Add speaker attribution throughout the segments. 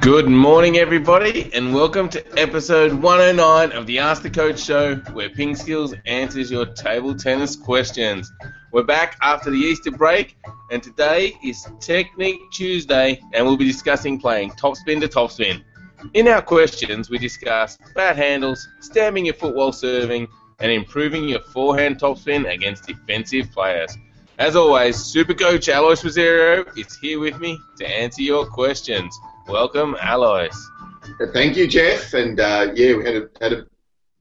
Speaker 1: Good morning, everybody, and welcome to episode 109 of the Ask the Coach show, where Ping Skills answers your table tennis questions. We're back after the Easter break, and today is Technique Tuesday, and we'll be discussing playing topspin to topspin. In our questions, we discuss bad handles, stamping your foot while serving, and improving your forehand topspin against defensive players. As always, Super Coach Alois Rosario is here with me to answer your questions. Welcome, Alois.
Speaker 2: Thank you, Jeff. And uh, yeah, we had a, had a,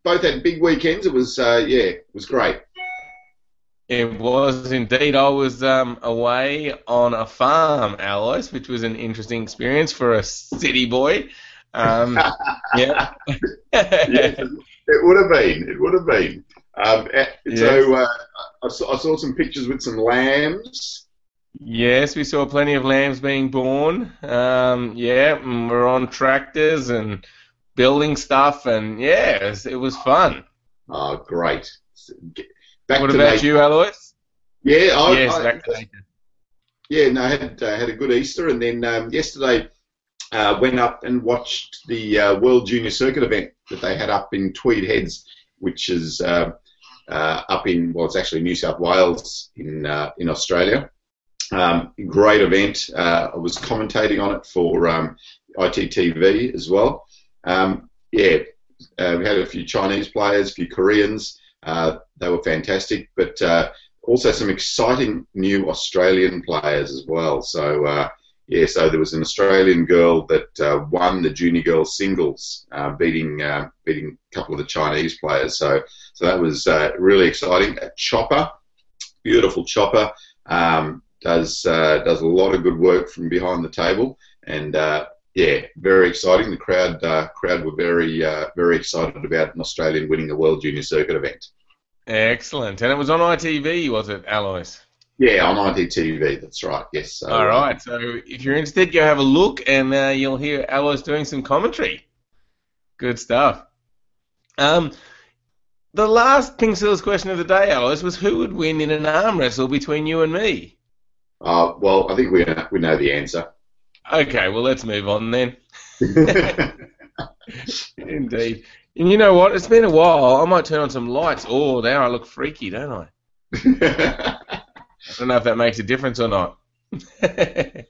Speaker 2: both had big weekends. It was uh, yeah, it was great.
Speaker 1: It was indeed. I was um, away on a farm, Alois, which was an interesting experience for a city boy. Um,
Speaker 2: yeah. yes, it would have been. It would have been. Um, eh, yes. So uh, I, saw, I saw some pictures with some lambs.
Speaker 1: Yes, we saw plenty of lambs being born. Um, yeah, and we're on tractors and building stuff, and yeah, it was, it was fun.
Speaker 2: Oh, great.
Speaker 1: Back what about nature. you, Alois?
Speaker 2: Yeah, I,
Speaker 1: yes,
Speaker 2: I,
Speaker 1: back to nature.
Speaker 2: Yeah, no, I had, uh, had a good Easter, and then um, yesterday uh, went up and watched the uh, World Junior Circuit event that they had up in Tweed Heads, which is uh, uh, up in well, it's actually New South Wales in uh, in Australia. Um, great event. Uh, I was commentating on it for um, ITTV as well. Um, yeah, uh, we had a few Chinese players, a few Koreans. Uh, they were fantastic, but also some exciting new Australian players as well. So yeah, so there was an Australian girl that uh, won the junior girls singles, beating beating a couple of the Chinese players. So so that was really exciting. A chopper, beautiful chopper. Um, does uh, does a lot of good work from behind the table, and uh, yeah, very exciting. The crowd uh, crowd were very uh, very excited about an Australian winning the World Junior Circuit event.
Speaker 1: Excellent, and it was on ITV, was it, Alois?
Speaker 2: Yeah, on ITV. That's right. Yes.
Speaker 1: So, All right. So if you're interested, go have a look, and uh, you'll hear Alois doing some commentary. Good stuff. Um, the last Ping Skills question of the day, Alois, was who would win in an arm wrestle between you and me?
Speaker 2: Uh, well, I think we we know the answer.
Speaker 1: Okay, well let's move on then. Indeed. And you know what? It's been a while. I might turn on some lights. Oh, now I look freaky, don't I? I don't know if that makes a difference or not.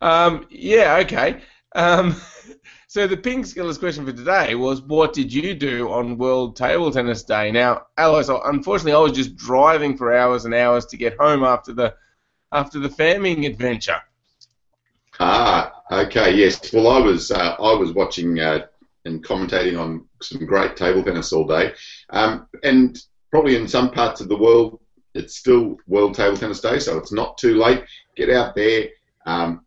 Speaker 1: um, yeah, okay. Um, so the Ping Skillers question for today was, what did you do on World Table Tennis Day? Now, Alois, unfortunately, I was just driving for hours and hours to get home after the after the farming adventure.
Speaker 2: Ah, okay, yes. Well, I was uh, I was watching uh, and commentating on some great table tennis all day, um, and probably in some parts of the world it's still World Table Tennis Day, so it's not too late. Get out there, um,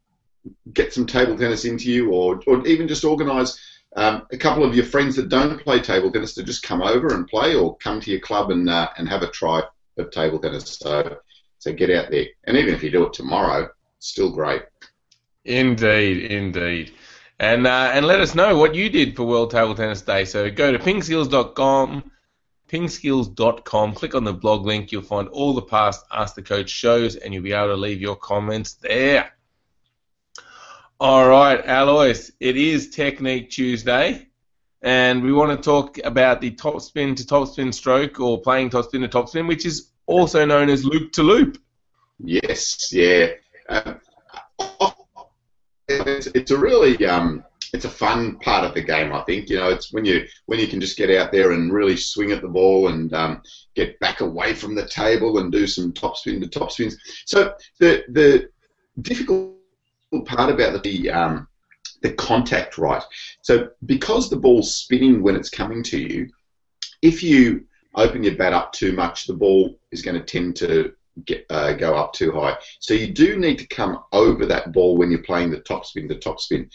Speaker 2: get some table tennis into you, or or even just organise. Um, a couple of your friends that don't play table tennis to just come over and play, or come to your club and uh, and have a try of table tennis. So so get out there, and even if you do it tomorrow, still great.
Speaker 1: Indeed, indeed. And uh, and let us know what you did for World Table Tennis Day. So go to pingskills.com, pingskills.com, click on the blog link. You'll find all the past Ask the Coach shows, and you'll be able to leave your comments there. All right, Alois, it is Technique Tuesday, and we want to talk about the top spin to top spin stroke or playing top spin to top spin, which is also known as loop to loop.
Speaker 2: Yes, yeah. Um, it's, it's a really um, it's a fun part of the game. I think you know it's when you when you can just get out there and really swing at the ball and um, get back away from the table and do some top spin to top spins. So the the difficult part about the um, the contact right. So because the ball's spinning when it's coming to you, if you open your bat up too much, the ball is going to tend to get, uh, go up too high. So you do need to come over that ball when you're playing the top spin, the top spin.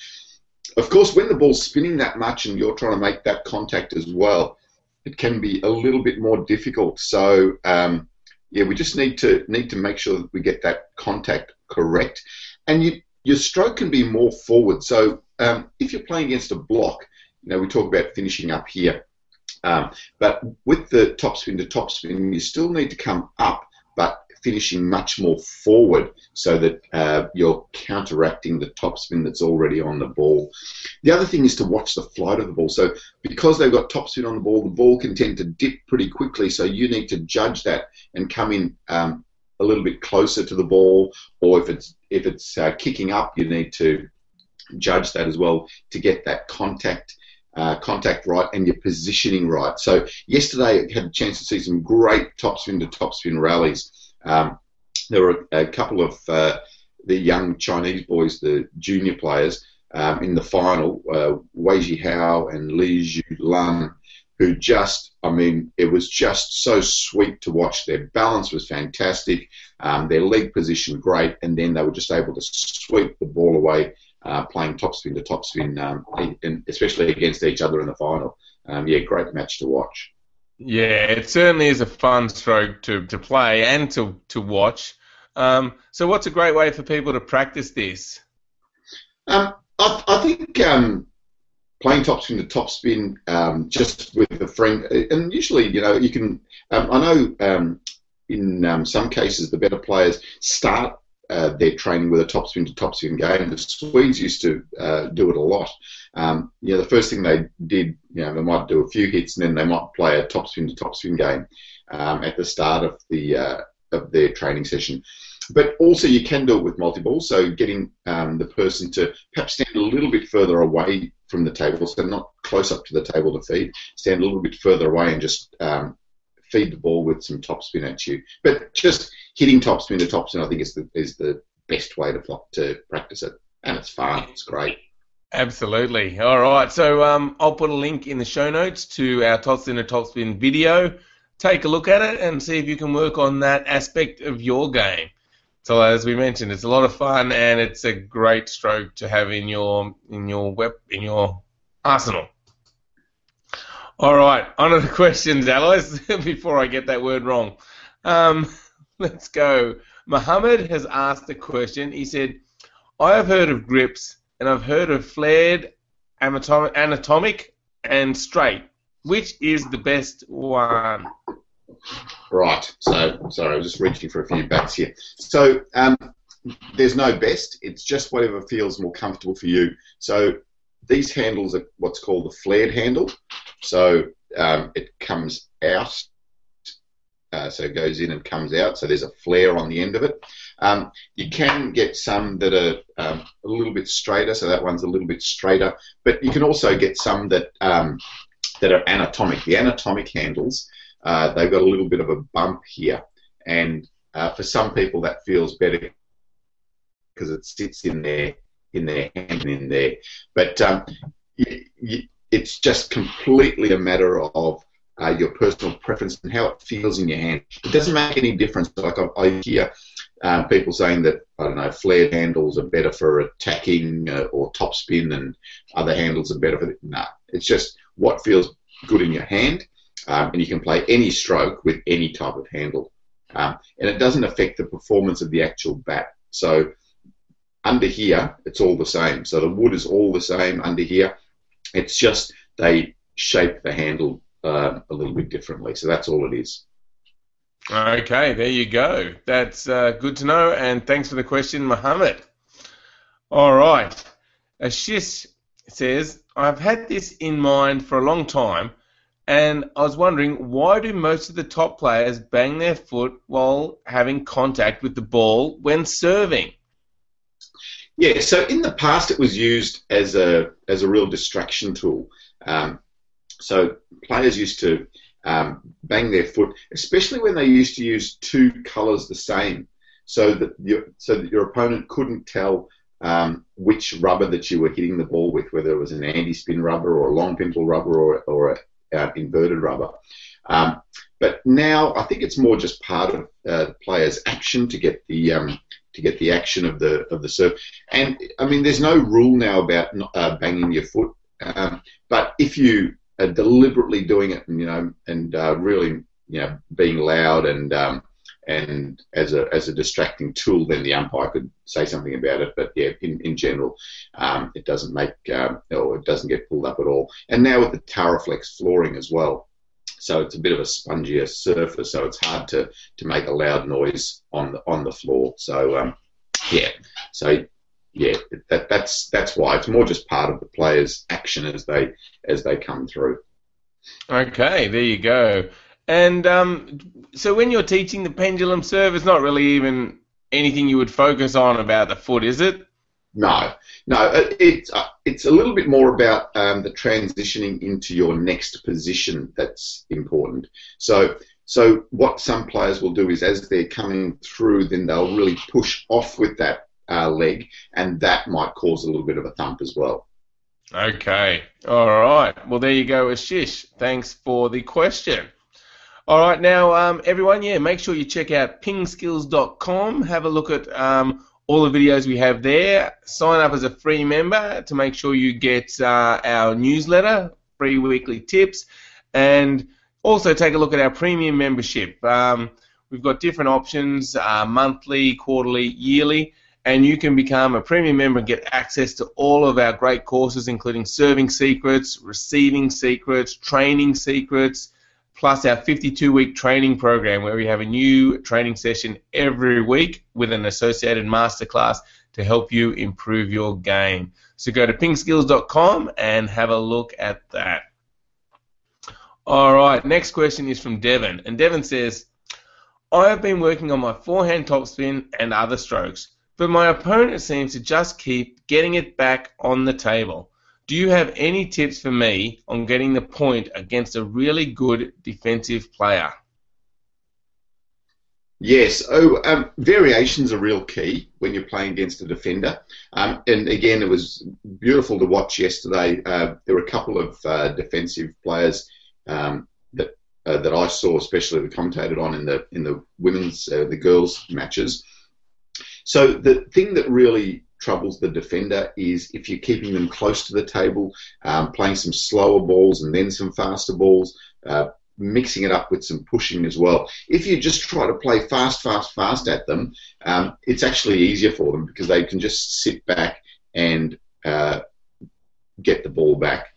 Speaker 2: Of course, when the ball's spinning that much and you're trying to make that contact as well, it can be a little bit more difficult. So um, yeah, we just need to need to make sure that we get that contact correct, and you, your stroke can be more forward. So um, if you're playing against a block, you know we talk about finishing up here. Um, but with the topspin to topspin, you still need to come up, but finishing much more forward so that uh, you're counteracting the topspin that's already on the ball. The other thing is to watch the flight of the ball. So because they've got topspin on the ball, the ball can tend to dip pretty quickly. So you need to judge that and come in um, a little bit closer to the ball, or if it's if it's uh, kicking up, you need to judge that as well to get that contact uh, contact right and your positioning right. So yesterday I had a chance to see some great topspin to topspin rallies. Um, there were a couple of uh, the young Chinese boys, the junior players, um, in the final, uh, Wei Hao and Li Zhu Lan, who just, I mean, it was just so sweet to watch. Their balance was fantastic, um, their leg position great, and then they were just able to sweep the ball away uh, playing topspin to topspin, um, especially against each other in the final. Um, yeah, great match to watch.
Speaker 1: Yeah, it certainly is a fun stroke to, to play and to, to watch. Um, so, what's a great way for people to practice this?
Speaker 2: Um, I, I, think um, playing topspin to topspin um, just with a friend, and usually, you know, you can. Um, I know um, in um, some cases the better players start uh, their training with a topspin to topspin game. The Swedes used to uh, do it a lot. Um, you know, the first thing they did, you know, they might do a few hits and then they might play a topspin to topspin game um, at the start of the uh, of their training session. But also, you can do it with multi-ball, so getting um, the person to perhaps stand a little bit further away from the table, so not close up to the table to feed, stand a little bit further away and just um, feed the ball with some topspin at you. But just hitting topspin to topspin, I think is the is the best way to to practice it, and it's fun. It's great.
Speaker 1: Absolutely. All right. So um, I'll put a link in the show notes to our topspin to topspin video. Take a look at it and see if you can work on that aspect of your game. So as we mentioned, it's a lot of fun and it's a great stroke to have in your in your web in your arsenal. All right, on to the questions, Alois, before I get that word wrong. Um, let's go. Mohammed has asked a question. He said, I have heard of grips and I've heard of flared, anatomic, and straight. Which is the best one?
Speaker 2: Right. So, sorry, I was just reaching for a few bats here. So, um, there's no best. It's just whatever feels more comfortable for you. So, these handles are what's called the flared handle. So um, it comes out, uh, so it goes in and comes out. So there's a flare on the end of it. Um, you can get some that are um, a little bit straighter, so that one's a little bit straighter. But you can also get some that um, that are anatomic. The anatomic handles, uh, they've got a little bit of a bump here, and uh, for some people that feels better because it sits in their in their hand in there. But um, it's just completely a matter of uh, your personal preference and how it feels in your hand. It doesn't make any difference. Like I, I hear um, people saying that I don't know, flared handles are better for attacking uh, or topspin, and other handles are better for. The, it's just what feels good in your hand, um, and you can play any stroke with any type of handle, um, and it doesn't affect the performance of the actual bat. So under here, it's all the same. So the wood is all the same under here. It's just they shape the handle uh, a little bit differently. So that's all it is.
Speaker 1: Okay, there you go. That's uh, good to know, and thanks for the question, Mohammed. All right. Ashish says, I've had this in mind for a long time, and I was wondering why do most of the top players bang their foot while having contact with the ball when serving?
Speaker 2: Yeah, so in the past it was used as a as a real distraction tool. Um, so players used to um, bang their foot, especially when they used to use two colours the same, so that your so that your opponent couldn't tell um, which rubber that you were hitting the ball with, whether it was an anti-spin rubber or a long pimple rubber or or a, uh, inverted rubber. Um, but now I think it's more just part of uh, the player's action to get the um, to get the action of the of the serve. And I mean, there's no rule now about uh, banging your foot, um, but if you are deliberately doing it, and you know, and uh, really, you know, being loud and um, and as a as a distracting tool, then the umpire could say something about it. But yeah, in, in general, um, it doesn't make um, or it doesn't get pulled up at all. And now with the Taraflex flooring as well. so it's a bit of a spongier surface, so it's hard to, to make a loud noise on the on the floor. So um, yeah, so yeah, that, that's that's why it's more just part of the players' action as they as they come through.
Speaker 1: Okay, there you go. And um, so when you're teaching the pendulum serve, it's not really even anything you would focus on about the foot, is it?
Speaker 2: No, no. It's uh, it's a little bit more about um, the transitioning into your next position that's important. So so what some players will do is as they're coming through, then they'll really push off with that uh, leg, and that might cause a little bit of a thump as well.
Speaker 1: Okay. All right. Well, there you go, Ashish. Thanks for the question. All right, now um, everyone, yeah, make sure you check out pingskills.com. Have a look at um, all the videos we have there. Sign up as a free member to make sure you get uh, our newsletter, free weekly tips, and also take a look at our premium membership. Um, we've got different options: uh, monthly, quarterly, yearly and you can become a premium member and get access to all of our great courses, including serving secrets, receiving secrets, training secrets, plus our 52 week training program where we have a new training session every week with an associated masterclass to help you improve your game. So go to pingskills.com and have a look at that. All right, next question is from Devon. And Devon says, I have been working on my forehand topspin and other strokes but my opponent seems to just keep getting it back on the table. Do you have any tips for me on getting the point against a really good defensive player?
Speaker 2: Yes. Oh, um, variations are real key when you're playing against a defender. Um, and again, it was beautiful to watch yesterday. Uh, there were a couple of uh, defensive players um, that uh, that I saw, especially the commentated on in the in the women's uh, the girls matches. So the thing that really troubles the defender is if you're keeping them close to the table, um, playing some slower balls and then some faster balls, uh, mixing it up with some pushing as well. If you just try to play fast, fast, fast at them, um, it's actually easier for them because they can just sit back and uh, get the ball back.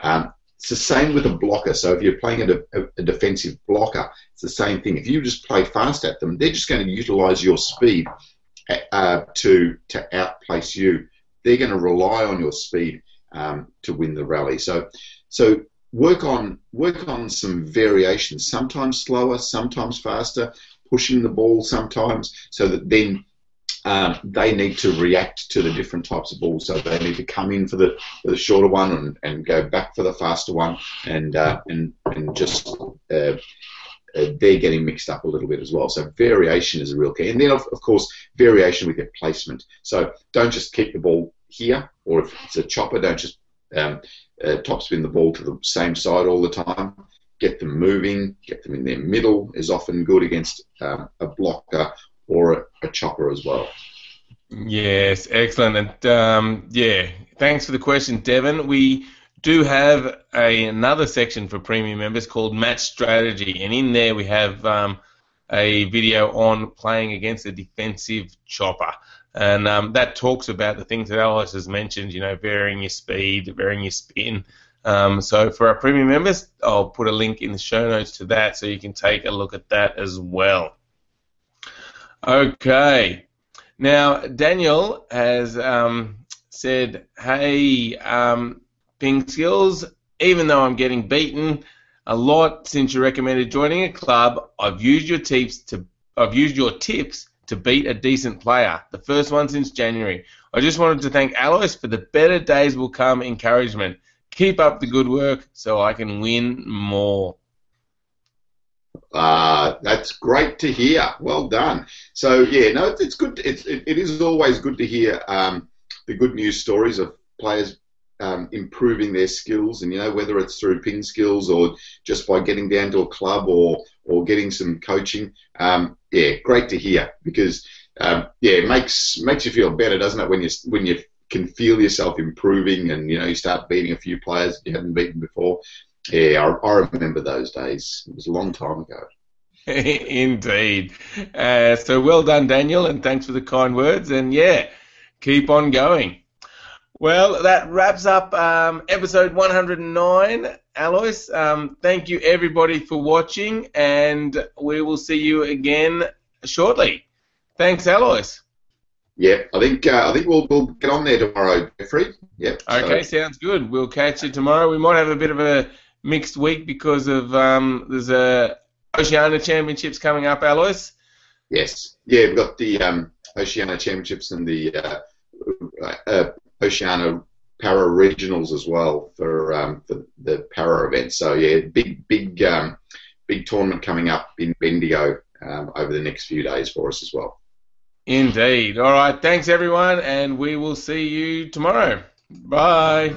Speaker 2: Um, it's the same with a blocker. So if you're playing a, a, a, defensive blocker, it's the same thing. If you just play fast at them, they're just going to utilize your speed uh, to to outplace you. They're going to rely on your speed um, to win the rally. So so work on work on some variations. Sometimes slower, sometimes faster, pushing the ball sometimes, so that then. Um, they need to react to the different types of balls. So they need to come in for the, for the shorter one and, and go back for the faster one, and uh, and and just uh, uh, they're getting mixed up a little bit as well. So variation is a real key. And then, of, of course, variation with your placement. So don't just keep the ball here, or if it's a chopper, don't just um, uh, topspin the ball to the same side all the time. Get them moving, get them in their middle is often good against um, a blocker or a, a, chopper as well.
Speaker 1: Yes, excellent. And um, yeah, thanks for the question, Devon. We do have a, another section for premium members called Match Strategy, and in there we have um, a video on playing against a defensive chopper. And um, that talks about the things that Alois has mentioned, you know, varying your speed, varying your spin. Um, so for our premium members, I'll put a link in the show notes to that so you can take a look at that as well. Okay. Now, Daniel has um, said, hey, um, skills. Even though I'm getting beaten a lot since you recommended joining a club, I've used your tips to I've used your tips to beat a decent player. The first one since January. I just wanted to thank Alois for the better days will come encouragement. Keep up the good work so I can win more.
Speaker 2: Uh, that's great to hear. Well done. So yeah, no, it's good. It's, it, it is always good to hear um, the good news stories of players um, improving their skills, and you know whether it's through ping skills or just by getting down to a club or or getting some coaching. Um, yeah, great to hear because um, yeah, it makes makes you feel better, doesn't it? When you when you can feel yourself improving, and you know you start beating a few players you hadn't beaten before. Yeah, I, I remember those days. It was a long time ago.
Speaker 1: Indeed. Uh, so well done, Daniel, and thanks for the kind words. And yeah, keep on going. Well, that wraps up um, episode 109. Alois, um, thank you everybody for watching, and we will see you again shortly. Thanks, Alois.
Speaker 2: Yeah, I think uh, I think we'll we'll get on there tomorrow, Jeffrey. Yep.
Speaker 1: Okay, so. sounds good. We'll catch you tomorrow. We might have a bit of a mixed week because of um, there's a Oceania Championships coming up, Alois.
Speaker 2: Yes. Yeah, we've got the um, Oceania Championships and the uh, uh, Oceania Para Regionals as well for um, for the Para event. So yeah, big big um, big tournament coming up in Bendigo um, over the next few days for us as well.
Speaker 1: Indeed. All right. Thanks everyone, and we will see you tomorrow. Bye.